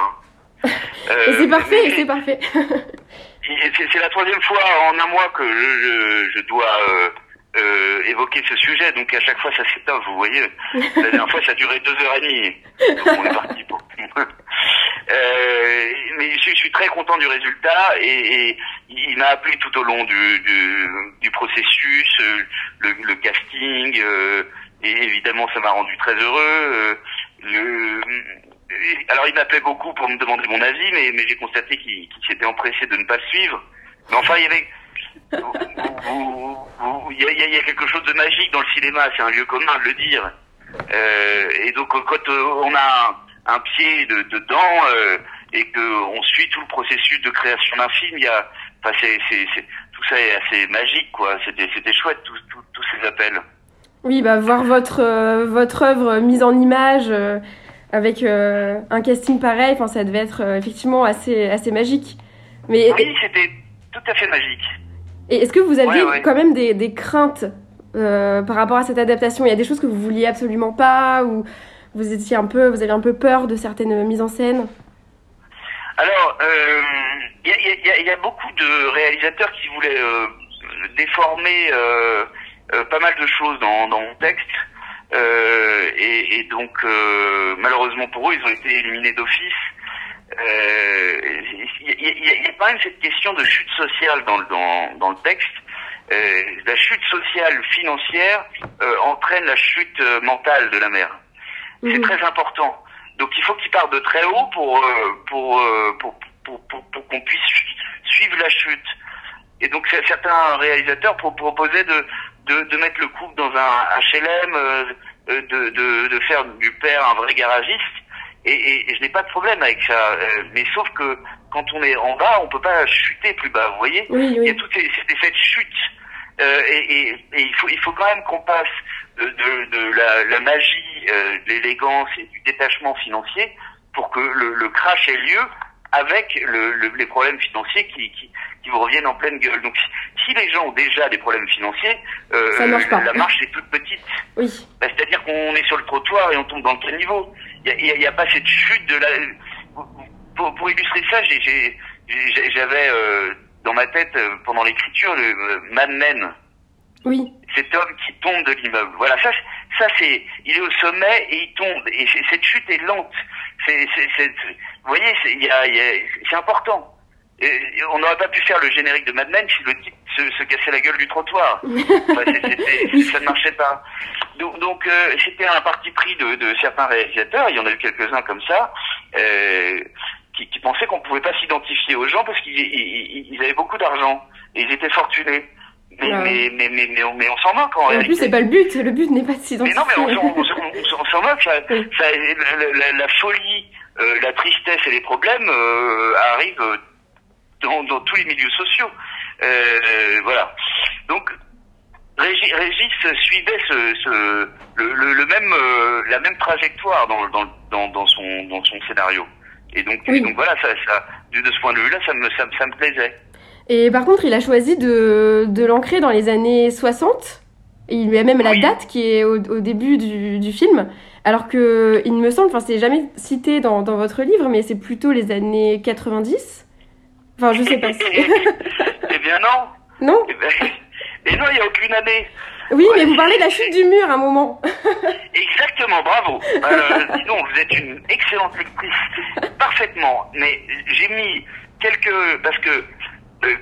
Hein. Euh, c'est parfait, c'est parfait. c'est la troisième fois en un mois que je, je, je dois euh, évoquer ce sujet, donc à chaque fois ça s'éteint, vous voyez. La dernière fois ça a duré deux heures et demie, donc on est parti pour. euh, mais je, je, suis très content du résultat et, et il m'a appelé tout au long du, du, du processus, euh, le, le, casting, euh, et évidemment ça m'a rendu très heureux. Euh, le, alors il m'appelait beaucoup pour me demander mon avis, mais, mais j'ai constaté qu'il qu s'était empressé de ne pas le suivre. Mais enfin il y avait il y, y, y, a quelque chose de magique dans le cinéma, c'est un lieu commun de le dire. Euh, et donc quand euh, on a un, un pied de, dedans euh, et qu'on suit tout le processus de création d'un film, il y a, enfin c'est, tout ça est assez magique quoi. C'était, c'était chouette tous, ces appels. Oui, bah voir votre euh, votre œuvre mise en image euh, avec euh, un casting pareil, enfin ça devait être effectivement assez assez magique. Mais oui, c'était tout à fait magique. Et est-ce que vous aviez ouais, ouais. quand même des, des craintes euh, par rapport à cette adaptation? Il y a des choses que vous vouliez absolument pas ou vous étiez un peu, vous avez un peu peur de certaines mises en scène? Alors, il euh, y, y, y, a beaucoup de réalisateurs qui voulaient euh, déformer euh, pas mal de choses dans, dans mon texte. Et, et, donc, malheureusement pour eux, ils ont été éliminés d'office il y, a quand même cette question de chute sociale dans, dans, dans le texte. Euh, la chute sociale financière euh, entraîne la chute euh, mentale de la mère. Mmh. C'est très important. Donc il faut qu'il parte de très haut pour pour pour, pour, pour, pour qu'on puisse suivre la chute. Et donc certains réalisateurs proposaient de, de, de mettre le couple dans un HLM, de, de, de faire du père un vrai garagiste et, et, et je n'ai pas de problème avec ça. Euh, mais sauf que quand on est en bas, on peut pas chuter plus bas. Vous voyez? Oui, oui. Il y a tout ces, cet effet de chute. Euh, et, et, il faut il faut quand même qu'on passe de, de, de la, la, magie, euh, de l'élégance et du détachement financier pour que le, le crash ait lieu avec le, le, les problèmes financiers qui, qui, qui, vous reviennent en pleine gueule. Donc si, si les gens ont déjà des problèmes financiers, euh, marche la marche est toute petite. Oui. Bah, C'est-à-dire qu'on est sur le trottoir et on tombe dans le caniveau. Il n'y a, y a, pas cette chute de la... Pour, pour illustrer ça, j'avais euh, dans ma tête, euh, pendant l'écriture, le euh, Mad Men. Oui. Cet homme qui tombe de l'immeuble. Voilà, ça, ça c'est, il est au sommet et il tombe. Et cette chute est lente. C'est, vous voyez, c'est important. Et on n'aurait pas pu faire le générique de Mad Men si le type se, se cassait la gueule du trottoir. enfin, ça ne marchait pas. Donc, donc euh, c'était un parti pris de, de, certains réalisateurs, il y en a eu quelques-uns comme ça, euh, qui, qui, pensaient qu'on ne pouvait pas s'identifier aux gens parce qu'ils ils, ils avaient beaucoup d'argent et ils étaient fortunés. Mais, ouais. mais, mais, mais, mais, on, s'en moque en, en réalité. En plus, c'est pas le but. Le but n'est pas de s'identifier. Mais non, mais on, on, on s'en moque. Ça, oui. ça, la, la, la, folie, euh, la tristesse et les problèmes euh, arrivent dans, dans, tous les milieux sociaux. Euh, voilà. Donc, Régis, Régis suivait ce, ce le, le, le, même, euh, la même trajectoire dans, dans, dans, dans, son, dans son scénario. Et donc, oui. et donc voilà, ça, ça, de ce point de vue-là, ça me, ça, ça me plaisait. Et par contre, il a choisi de, de l'ancrer dans les années 60. Et il y a même la date qui est au, au début du, du, film. Alors que, il me semble, enfin, c'est jamais cité dans, dans, votre livre, mais c'est plutôt les années 90. Enfin, je sais pas si. eh bien, non. Non eh ben, Et non, il n'y a aucune année. Oui, mais vous parlez de la chute du mur à un moment. Exactement, bravo. Euh, dis donc, vous êtes une excellente lectrice. Parfaitement. Mais j'ai mis quelques... Parce que, euh,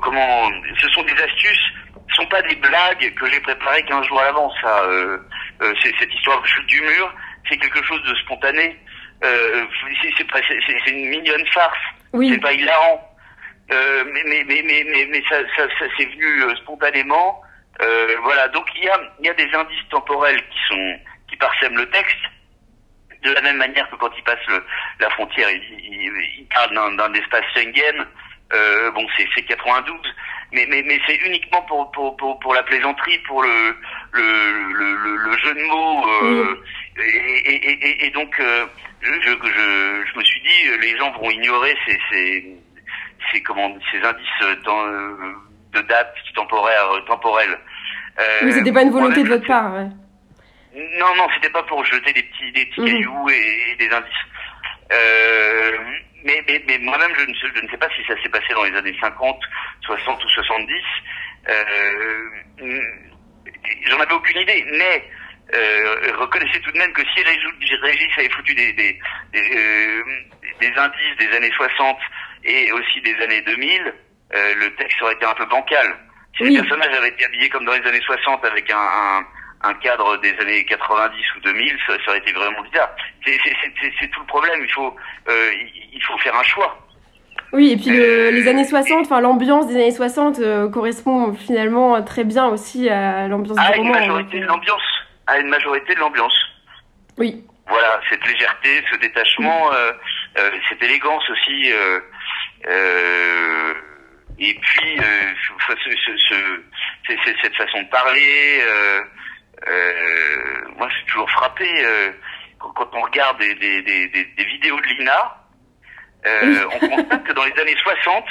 comment... Ce sont des astuces, ce sont pas des blagues que j'ai préparées 15 jours avant, ça. Euh, euh, cette histoire de chute du mur, c'est quelque chose de spontané. Euh, c'est une mignonne farce. Oui. C'est pas hilarant. Euh, mais, mais, mais, mais, mais, mais ça, ça, ça c'est venu euh, spontanément. Euh, voilà, donc il y a, il y a des indices temporels qui sont qui parsèment le texte. De la même manière que quand il passe le, la frontière, il, il, il parle d'un espace Schengen. Euh, bon, c'est 92, mais, mais, mais c'est uniquement pour, pour, pour, pour, la plaisanterie, pour le, le, le, le jeu de mots. Euh, mmh. et, et, et, et, donc, euh, je, je, je, je, me suis dit, les gens vont ignorer ces, ces, ces, comment, ces indices dans, de date temporaire, temporelle. Euh, oui, c'était pas une volonté de votre part, ouais. Non, non, c'était pas pour jeter des petits, des petits mmh. cailloux et, et, des indices. Euh, mais, mais, mais moi-même, je, je, ne sais pas si ça s'est passé dans les années 50, 60 ou 70. Euh, J'en avais aucune idée, mais euh, reconnaissez tout de même que si Régis avait foutu des, des, des, euh, des, indices des années 60 et aussi des années 2000, euh, le texte aurait été un peu bancal. Si oui. les personnages avaient été habillés comme dans les années 60 avec un, un, un cadre des années 90 ou 2000, ça, ça aurait été vraiment bizarre. C'est tout le problème. Il faut, euh, il faut faire un choix. Oui, et puis le, les années 60, enfin l'ambiance des années 60 euh, correspond finalement très bien aussi à l'ambiance du roman. À une majorité de l'ambiance. À une majorité de l'ambiance. Oui. Voilà, cette légèreté, ce détachement, euh, euh, cette élégance aussi. Euh, euh, et puis, ce, ce, ce, cette façon de parler. moi, je suis toujours frappé quand on regarde des, des, des, des vidéos de Lina. Euh, on constate que dans les années 60,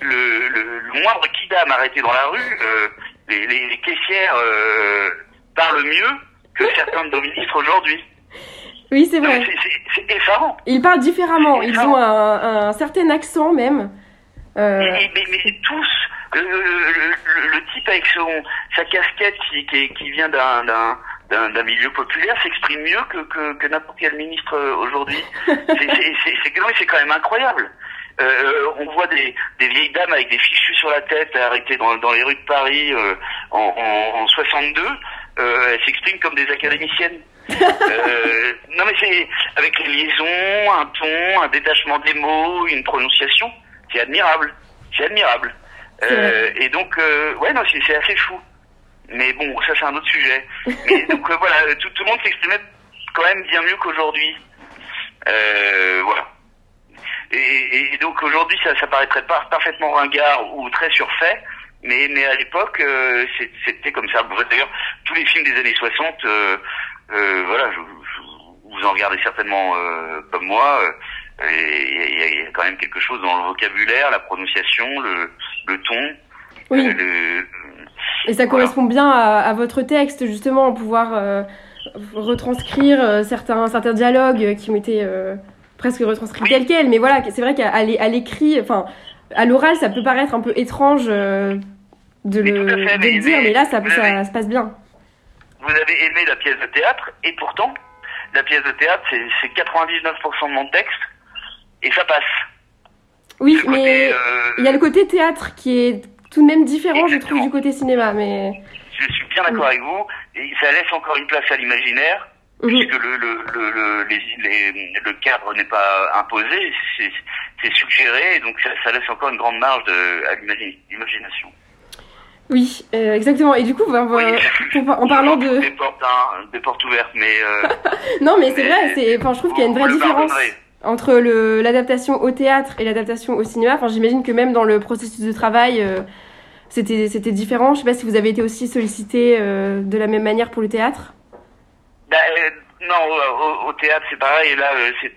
le, le, le moindre kidam arrêté dans la rue, euh, les, les, les, caissières euh, parlent mieux que certains de nos ministres aujourd'hui. Oui, c'est vrai. C'est effarant. Ils parlent différemment. Ils ont un, un, certain accent même. Euh... Mais, mais, mais, tous, le, le, le, type avec son, sa casquette qui, qui, qui vient d'un d'un milieu populaire s'exprime mieux que, que, que n'importe quel ministre aujourd'hui. c'est quand même incroyable. Euh, on voit des, des, vieilles dames avec des fichus sur la tête arrêtées dans, dans les rues de Paris euh, en, en, en, 62. Euh, elles s'expriment comme des académiciennes. Euh, non mais c'est avec les liaisons, un ton, un détachement des mots, une prononciation. C'est admirable. C'est admirable. Euh, et donc, ouais, non, c'est assez fou. Mais bon, ça c'est un autre sujet. Mais donc euh, voilà, tout, tout, le monde s'exprimait quand même bien mieux qu'aujourd'hui. Euh, voilà. Et, et, donc aujourd'hui, ça, ça paraîtrait pas parfaitement ringard ou très surfait, mais, mais à l'époque, euh, c'était comme ça. D'ailleurs, tous les films des années 60, euh, euh, voilà, je, je, vous en regardez certainement euh, comme moi. Il y, y, a quand même quelque chose dans le vocabulaire, la prononciation, le, le ton, oui. le, et ça correspond bien à, à, votre texte, justement, pouvoir euh, retranscrire euh, certains, certains dialogues qui ont été euh, presque retranscrits oui. tels quels. Mais voilà, c'est vrai qu'à l'écrit, enfin, à l'oral, ça peut paraître un peu étrange euh, de, le, fait, de mais, le dire, mais, mais là, ça, ça, ça, se passe bien. Vous avez aimé la pièce de théâtre, et pourtant, la pièce de théâtre, c'est 99% de mon texte, et ça passe. Oui, le mais il y a le côté théâtre qui est tout de même différent, Exactement. je trouve, du côté cinéma. Mais je suis bien d'accord mmh. avec vous. Et ça laisse encore une place à l'imaginaire, mmh. puisque le le le le, les, les, le cadre n'est pas imposé, c'est suggéré, donc ça, ça, laisse encore une grande marge de, à l'imagination. Oui, euh, exactement. Et du coup, ben, oui. pour, en parlant de des portes, hein, des portes ouvertes, mais euh, non, mais, mais c'est vrai. C'est, enfin, je trouve qu'il y a une vraie différence entre le, l'adaptation au théâtre et l'adaptation au cinéma. Enfin, j'imagine que même dans le processus de travail, euh, c'était, c'était différent. Je sais pas si vous avez été aussi sollicité euh, de la même manière pour le théâtre. Bah, euh, non, au, au, théâtre c'est pareil. Là, c'est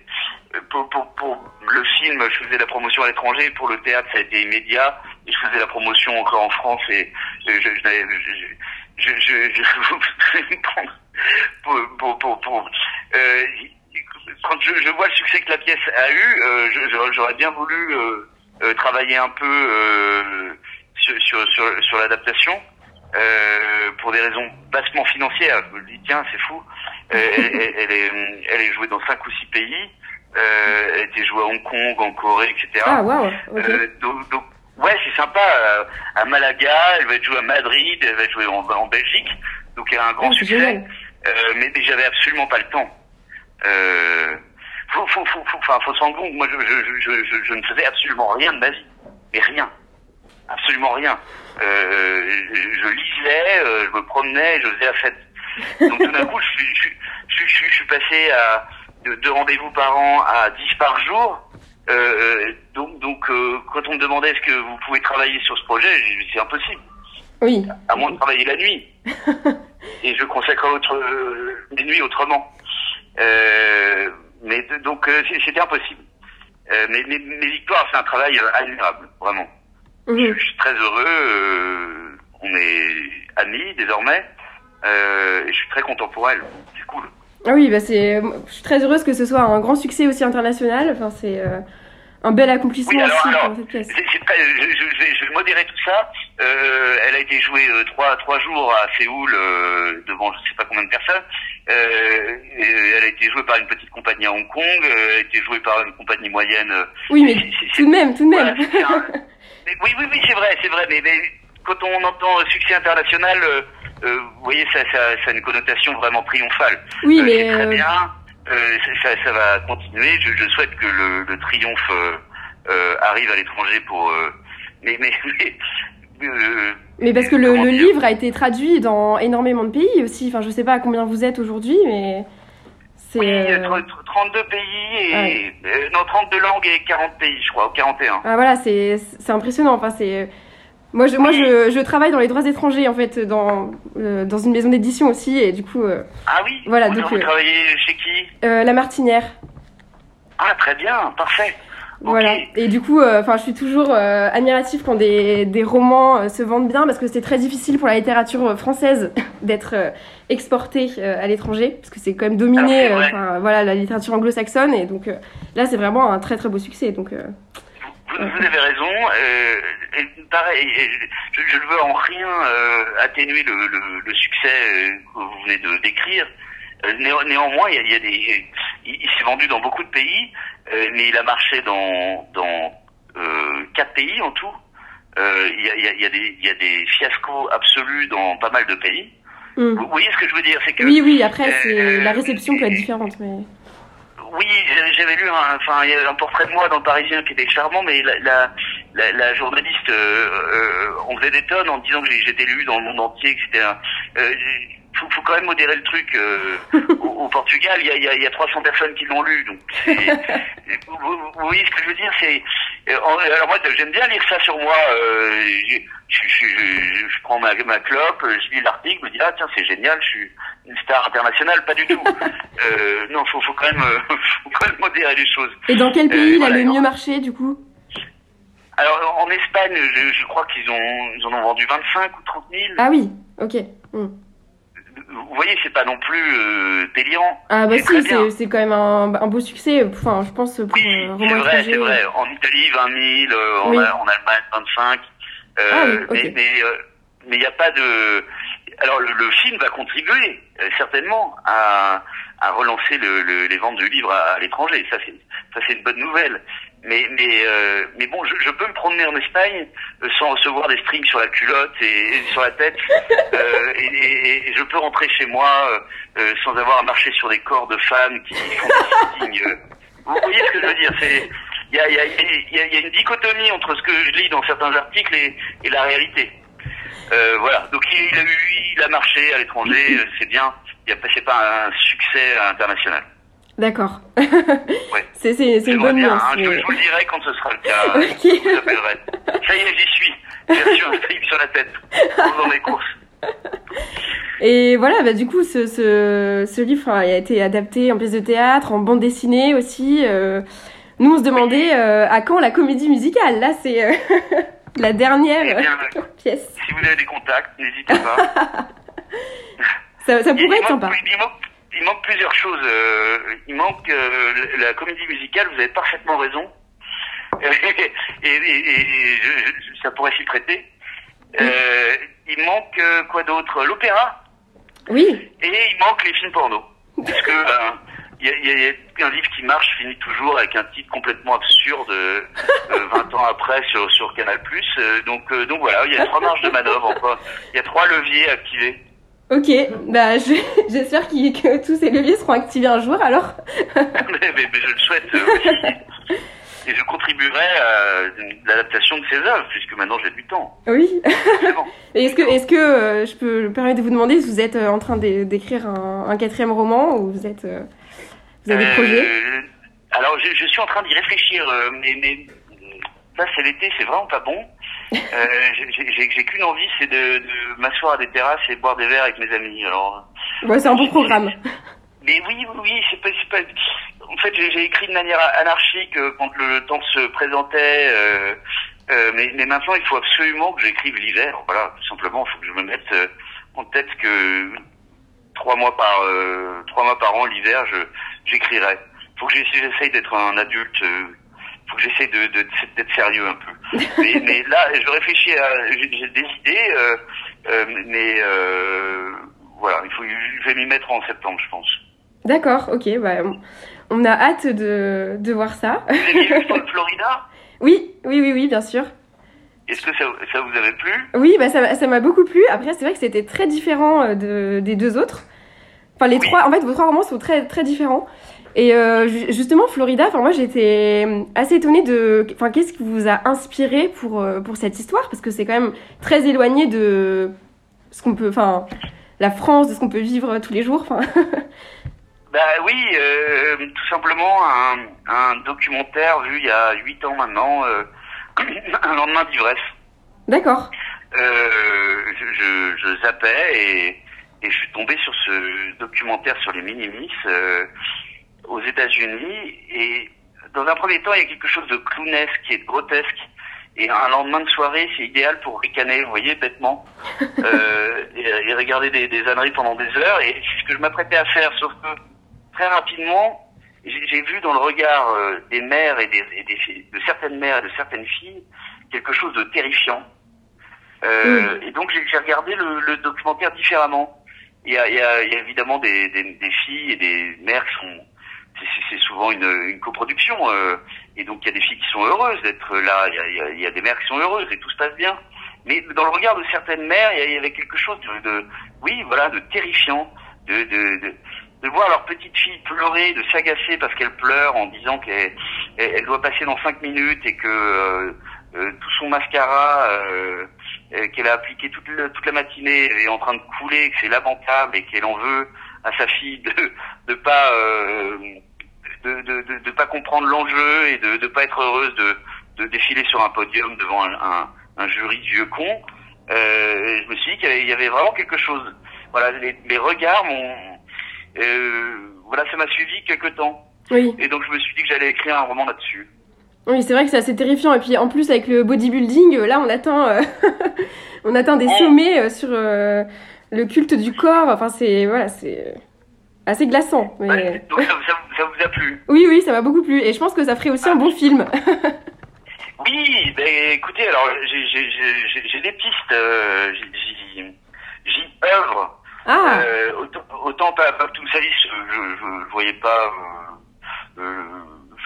pour, pour, pour, le film, je faisais la promotion à l'étranger. Pour le théâtre, ça a été immédiat. Je faisais la promotion encore en France et je, je, je, je, pour, pour, pour, pour euh, quand je, je vois le succès que la pièce a eu, euh, je- je- j'aurais bien voulu euh, euh, travailler un peu euh, sur, sur, sur, sur l'adaptation. Euh, pour des raisons bassement financières, je me dis tiens c'est fou, elle, elle- est, elle est jouée dans cinq ou six pays, euh, elle été jouée à Hong Kong, en Corée, etc. Ah, waouh, ok. Euh, donc, donc, ouais, c'est sympa. euh, à Malaga, elle va jouée à Madrid, elle va être jouée en, en Belgique. Donc elle a un grand Ah, succès. Euh, mais, mais j'avais absolument pas le temps. Euh, faut, faut, faut, faut, enfin, faut se rendre compte. Moi, je, je, je, je, je ne faisais absolument rien de ma vie, mais rien, absolument rien. Euh, je, lisais, euh, je me promenais, je faisais la fête. Donc tout d'un coup, je, suis- je, suis passé à de deux rendez-vous par an à 10 par jour. Euh, donc, donc euh, quand on me demandait est-ce que vous pouvez travailler sur ce projet, j'ai dit c'est impossible, Oui. à moins de travailler la nuit. Et je consacre autre, euh, les nuits autrement. Euh, mais donc euh, c'était impossible. Euh, mais, mais, mais Victoire, c'est un travail euh, admirable, vraiment. Mhm. Je, je suis très heureux. euh, on est amis désormais. Euh, et je suis très elle. C'est cool. Ah oui, bah c'est, je suis très heureuse que ce soit un grand succès aussi international. Enfin, c'est euh, un bel accomplissement Oui, alors, aussi alors, pour cette pièce. Très- je, je- vais, je vais modérer tout ça. Euh, elle a été jouée euh, trois, trois jours à Séoul euh, devant je sais pas combien de personnes. Euh, elle a été jouée par une petite compagnie à Hong Kong. euh, elle a été jouée par une compagnie moyenne. euh, Oui, mais tout de même, tout de même. c'est un- mais oui, oui, oui, c'est vrai, c'est vrai. Mais, mais quand on entend euh, succès international, euh, vous voyez, ça, ça, ça a une connotation vraiment triomphale. Oui, Euh, mais très euh, bien. Ça, va continuer. Je, je souhaite que le, le triomphe arrive à l'étranger pour. mais mais mais, mais parce que le, livre a été traduit dans énormément de pays aussi. Enfin, je sais pas à combien vous êtes aujourd'hui, mais c'est. Oui, euh, tr- tr- 32 pays et Ouais. euh, non 32 langues et 40 pays, je crois, ou 41. Ah voilà, c'est c'est impressionnant. Enfin, c'est moi je moi je, je travaille dans les droits étrangers en fait dans euh, dans une maison d'édition aussi et du coup euh, Ah oui. Voilà, Vous, donc, vous euh, travaillez chez qui? la Martinière. Ah très bien, parfait. Voilà. Et du coup, euh, je suis toujours euh, admirative quand des, des romans euh, se vendent bien parce que c'est très difficile pour la littérature française d'être exportée à l'étranger parce que c'est quand même dominé, enfin, voilà, la littérature anglo-saxonne et donc là, c'est vraiment un très très beau succès. Donc, Vous, vous avez raison. euh, et pareil, je, ne veux en rien euh, atténuer le, le, le succès euh, que vous venez de décrire. Néan- néanmoins, il y a, il y a des, il, il s'est vendu dans beaucoup de pays, euh, mais il a marché dans dans euh, quatre pays en tout. Euh, Il y, a, il y, des, il y a des fiascos absolus dans pas mal de pays. hmm. Vous voyez ce que je veux dire, c'est que oui, oui. Après, c'est la réception peut être différente, mais Oui, j'avais- j'avais lu un, enfin, il y a un portrait de moi dans le Parisien qui était charmant, mais la, la, la, la journaliste, euh, euh, on faisait des tonnes en disant que j'étais lu dans le monde entier, etc. Euh, faut, faut quand même modérer le truc. euh, au, au Portugal, il y a, y, a, y a 300 personnes qui l'ont lu, donc c'est- vous, vous- voyez ce que je veux dire C'est alors moi j'aime bien lire ça sur moi. Euh, je, je, je, je- je prends ma, ma clope, je lis l'article, je me dis ah tiens c'est génial, je suis une star internationale, pas du tout. Euh, non, faut, faut quand même, euh, faut quand même modérer les choses. et dans quel Euh, pays il a le mieux marché du coup? Alors en Espagne, je, je crois qu'ils ont, ils en ont vendu 25 ou 30 000. Ah oui, ok. hmm. Vous voyez, c'est pas non plus euh, délirant. Ah bah si, c'est c'est quand même un, un beau succès. Enfin, je pense pour Oui, un c'est vrai, c'est vrai. En Italie, 20 000, euh, en, Oui. en Allemagne, 25. Euh, Ah oui. Mais mais euh, mais il n'y a pas de. Alors le, le film va contribuer euh, certainement à, à relancer le, le- les ventes de livres à, à l'étranger. Ça c'est ça c'est une bonne nouvelle. Mais mais euh, mais bon, je, je peux me promener en Espagne euh, sans recevoir des strings sur la culotte et, et sur la tête, euh, et, et- et je peux rentrer chez moi euh, euh, sans avoir à marcher sur des corps de femmes qui font des signes. euh, vous voyez ce que je veux dire C'est il y a, il y, a, y, a, y a une dichotomie entre ce que je lis dans certains articles et, et la réalité. Euh, voilà. Donc il, il a eu, il a marché à l'étranger, c'est bien. Il a c'est pas un succès international. D'accord. c'est une bonne nuance. hein, je, mais- je vous le dirai quand ce sera le cas. Ok. Je vous. Ça y est, j'y suis. J'ai reçu un string sur la tête pendant mes courses. Et voilà, bah, du coup, ce, ce, ce livre a été adapté en pièce de théâtre, en bande dessinée aussi. euh. nous, on se demandait euh, à quand la comédie musicale? Là, c'est euh, la Eh dernière bien, pièce. si vous avez des contacts, n'hésitez pas. ça, ça pourrait être sympa. Manque, il manque plusieurs choses. euh, il manque euh, la comédie musicale, vous avez parfaitement raison. et, et- et- et je- je- ça pourrait s'y prêter. Euh, il manque quoi d'autre? L'opéra Oui, et il manque les films porno. Parce que ben, il y, a, il y a un livre qui marche finit toujours avec un titre complètement absurde euh, euh, 20 ans après sur, sur Canal+. Donc, donc voilà, il y a trois marges de manœuvre. Il y a trois leviers activés. Ok. Bah, je- j'espère que tous ces leviers seront activés un jour alors. mais, mais- mais je le souhaite euh, aussi. Et je contribuerai à l'adaptation de ces œuvres, puisque maintenant j'ai du temps. Oui. Et est-ce que, est-ce que euh, je peux me permettre de vous demander si vous êtes euh, en train d'é- d'écrire un, un quatrième roman ou vous êtes, euh, vous avez des Euh, projets? Alors, je, je suis en train d'y réfléchir, mais, mais là, c'est l'été, c'est vraiment pas bon. Euh, j'ai- qu'une envie, c'est de, de m'asseoir à des terrasses et boire des verres avec mes amis. Alors, Ouais, c'est un bon programme. mais oui, oui, oui, c'est pas. En fait, j'ai écrit de manière anarchique euh, quand le temps se présentait. euh, euh, mais, mais maintenant, il faut absolument que j'écrive l'hiver. Voilà, tout simplement, il faut que je me mette euh, en tête que trois mois par trois mois par an, l'hiver, je j'écrirai. Faut que j'essaye d'être un adulte. Faut que j'essaye de de- d'être sérieux un peu. Mais, mais là, je réfléchis à j'ai j'ai des idées, euh, euh, mais euh, voilà, il faut je vais m'y mettre en septembre, je pense. D'accord, ok. Bah, on- a hâte de, de voir ça. Vous aviez vu le Florida? Oui, oui, oui, oui, bien sûr. Est-ce que ça, ça vous avait plu? Oui, bah, ça m'a- ça m'a beaucoup plu. Après, c'est vrai que c'était très différent de, des deux autres. Enfin, les Oui. trois, en fait, vos trois romans sont très, très différents. Et euh, ju- justement, Florida, moi, j'étais assez étonnée de. Enfin, qu'est-ce qui vous a inspiré pour, euh, pour cette histoire? Parce que c'est quand même très éloigné de ce qu'on peut. Enfin, la France, de ce qu'on peut vivre tous les jours. Bah oui, euh, tout simplement un, un documentaire vu il y a huit ans maintenant, euh, un lendemain d'ivresse. d'accord. Euh, je, je, je zappais et, et je suis tombé sur ce documentaire sur les minimis euh, aux États-Unis. Et dans un premier temps, il y a quelque chose de clownesque et de grotesque. Et un lendemain de soirée, c'est idéal pour ricaner, vous voyez, bêtement, euh, et, et regarder des, des âneries pendant des heures. Et c'est ce que je m'apprêtais à faire, sauf que très rapidement, j'ai vu dans le regard euh, des mères et, des, et des de certaines mères et de certaines filles quelque chose de terrifiant. Euh, Et donc j'ai j'ai regardé le, le documentaire différemment. Il y a, il y a, il y a évidemment des, des, des filles et des mères qui sont. C'est- souvent une, une coproduction. euh, et donc il y a des filles qui sont heureuses d'être là. Il y, a, il y a- des mères qui sont heureuses et tout se passe bien. Mais dans le regard de certaines mères, il y avait quelque chose de, oui, voilà, de terrifiant, de, de, de, de voir leur petite fille pleurer, de s'agacer parce qu'elle pleure en disant qu'elle elle, doit passer dans cinq minutes et que euh, euh, tout son mascara euh, euh, qu'elle a appliqué toute, toute la matinée est en train de couler, que c'est lamentable et qu'elle en veut à sa fille de de pas euh, de, de, de, de pas comprendre l'enjeu et de de pas être heureuse de de défiler sur un podium devant un, un, un jury de vieux cons. Euh, je me suis dit qu'il y avait- il y avait vraiment quelque chose. Voilà, les, les regards m'ont euh, voilà, ça m'a suivi quelque temps. Oui. Et donc je me suis dit que j'allais écrire un roman là-dessus. Oui, c'est vrai que c'est assez terrifiant. Et puis en plus, avec le bodybuilding, euh, là, on atteint, euh, on atteint des sommets sur le culte du corps. Enfin, c'est voilà, c'est assez glaçant. Mais... Ouais, donc ça, ça- ça vous a plu Oui, oui, ça m'a beaucoup plu. Et je pense que ça ferait aussi un bon film. Oui, ben écoutez, alors j'ai- des pistes, euh, j'y- œuvre. Ah, Euh, autant, autant pas, pas tout ça, je, je voyais pas. euh, euh,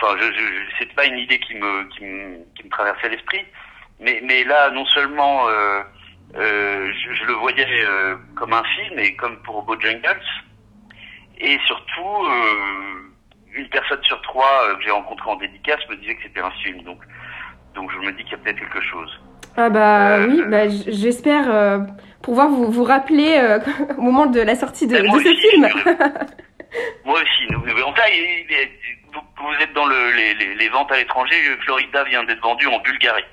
Enfin, je, je, pas une idée qui me qui me, qui me traversait l'esprit, mais mais là, non seulement euh, euh, je, je le voyais euh, comme un film et comme pour Bojangles, et surtout euh, une personne sur trois euh, que j'ai rencontrée en dédicace me disait que c'était un film, donc donc je me dis qu'il y a peut-être quelque chose. ah bah euh, oui, bah, j'espère pouvoir vous, vous rappeler au moment de la sortie de, ce aussi, film. moi aussi. nous- en fait, vous, êtes dans le, les, les, les ventes à l'étranger. Florida vient d'être vendu en Bulgarie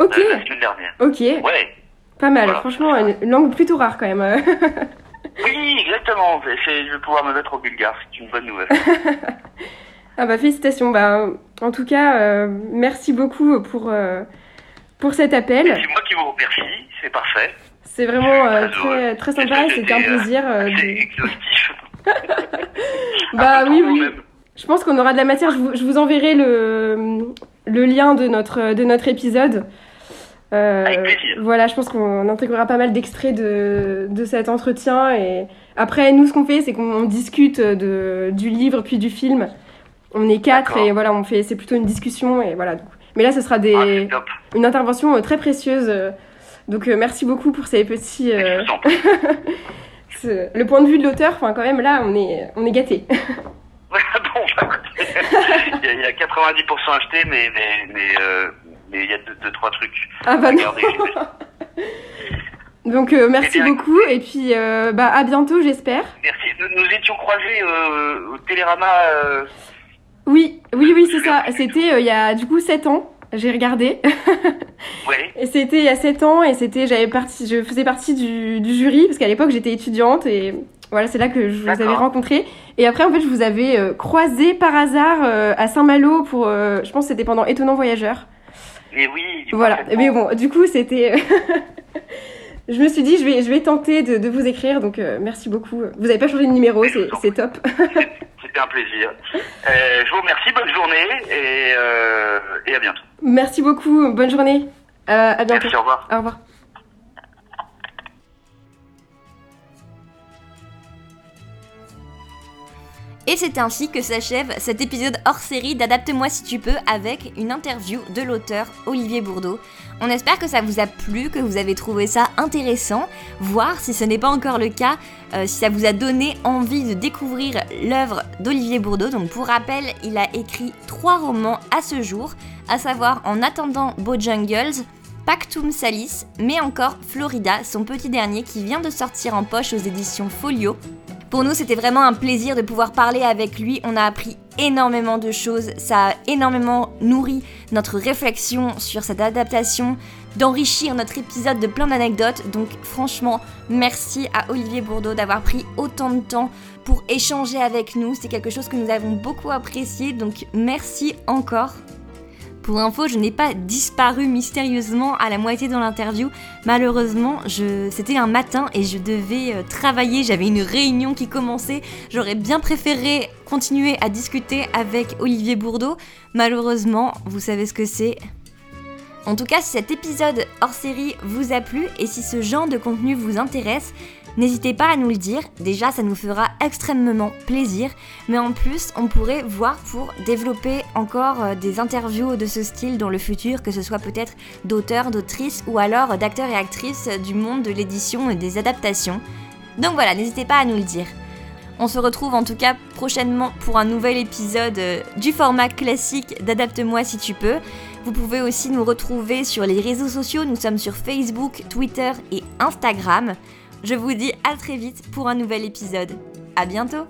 Ok, la semaine dernière. ok, Ouais. pas mal. Voilà. Franchement, une langue plutôt rare quand même. Oui, exactement. C'est- c'est- je vais pouvoir me mettre au bulgare. C'est une bonne nouvelle. Ah bah félicitations. Bah, en tout cas, euh, merci beaucoup pour, euh, pour cet appel. C'est moi qui vous remercie. C'est parfait. C'est vraiment euh, très, très sympa, c'était un plaisir. Euh, exhaustif. bah oui, oui. Je pense qu'on aura de la matière. Je vous, je vous, enverrai le, le lien de notre, de notre épisode. Euh, Avec plaisir. Voilà, je pense qu'on intégrera pas mal d'extraits de, de cet entretien. Et après, nous, ce qu'on fait, c'est qu'on discute de, du livre puis du film. On est quatre et voilà, on fait, c'est plutôt une discussion et voilà. Mais là, ce sera des, ah, une intervention très précieuse. Donc, merci beaucoup pour ces petits. le point de vue de l'auteur, enfin, quand même, là, on est, on est gâtés. bon, il, y a, 90% acheté, mais mais mais euh, mais il y a deux, deux trois trucs. Ah bah non. Donc euh, merci eh beaucoup et puis euh, bah à bientôt j'espère. Merci. Nous, nous étions croisés au Télérama. Oui, oui, oui, c'est ça. C'était il y a du coup 7 ans. J'ai regardé. oui. Et c'était il y a 7 ans et c'était j'avais parti je faisais partie du, du jury parce qu'à l'époque j'étais étudiante et voilà, c'est là que je vous avais rencontré. Et après, en fait, je vous avais euh, croisé par hasard euh, à Saint-Malo pour, euh, je pense que c'était pendant Étonnant Voyageur. Et oui. Voilà. Mais bon, du coup, c'était. je me suis dit, je vais, je vais tenter de, de vous écrire. Donc, merci beaucoup. Vous n'avez pas changé de numéro, c'est top. C'était un plaisir. je vous remercie. Bonne journée et, et à bientôt. Merci beaucoup. Bonne journée. à bientôt. Merci. Au revoir. Au revoir. Et c'est ainsi que s'achève cet épisode hors série d'Adapte-moi si tu peux avec une interview de l'auteur Olivier Bourdeau. On espère que ça vous a plu, que vous avez trouvé ça intéressant, voir si ce n'est pas encore le cas, euh, si ça vous a donné envie de découvrir l'œuvre d'Olivier Bourdeau. Donc pour rappel, il a écrit trois romans à ce jour, à savoir En attendant Bojangles, Pactum Salis, mais encore Florida, son petit dernier qui vient de sortir en poche aux éditions Folio. Pour nous, c'était vraiment un plaisir de pouvoir parler avec lui. On a appris énormément de choses. Ça a énormément nourri notre réflexion sur cette adaptation, d'enrichir notre épisode de plein d'anecdotes. Donc franchement, merci à Olivier Bourdeau d'avoir pris autant de temps pour échanger avec nous. C'est quelque chose que nous avons beaucoup apprécié. Donc merci encore. Pour info, je n'ai pas disparu mystérieusement à la moitié dans l'interview. Malheureusement, c'était un matin et je devais euh, travailler. J'avais une réunion qui commençait. J'aurais bien préféré continuer à discuter avec Olivier Bourdeau. Malheureusement, vous savez ce que c'est. En tout cas, si cet épisode hors série vous a plu et si ce genre de contenu vous intéresse, N'hésitez pas à nous le dire, déjà ça nous fera extrêmement plaisir, mais en plus on pourrait voir pour développer encore euh, des interviews de ce style dans le futur, que ce soit peut-être d'auteurs, d'autrices ou alors d'acteurs et actrices du monde de l'édition et des adaptations. Donc voilà, n'hésitez pas à nous le dire. On se retrouve en tout cas prochainement pour un nouvel épisode euh, du format classique d'Adapte-moi si tu peux. Vous pouvez aussi nous retrouver sur les réseaux sociaux, nous sommes sur Facebook, Twitter et Instagram. Je vous dis à très vite pour un nouvel épisode. À bientôt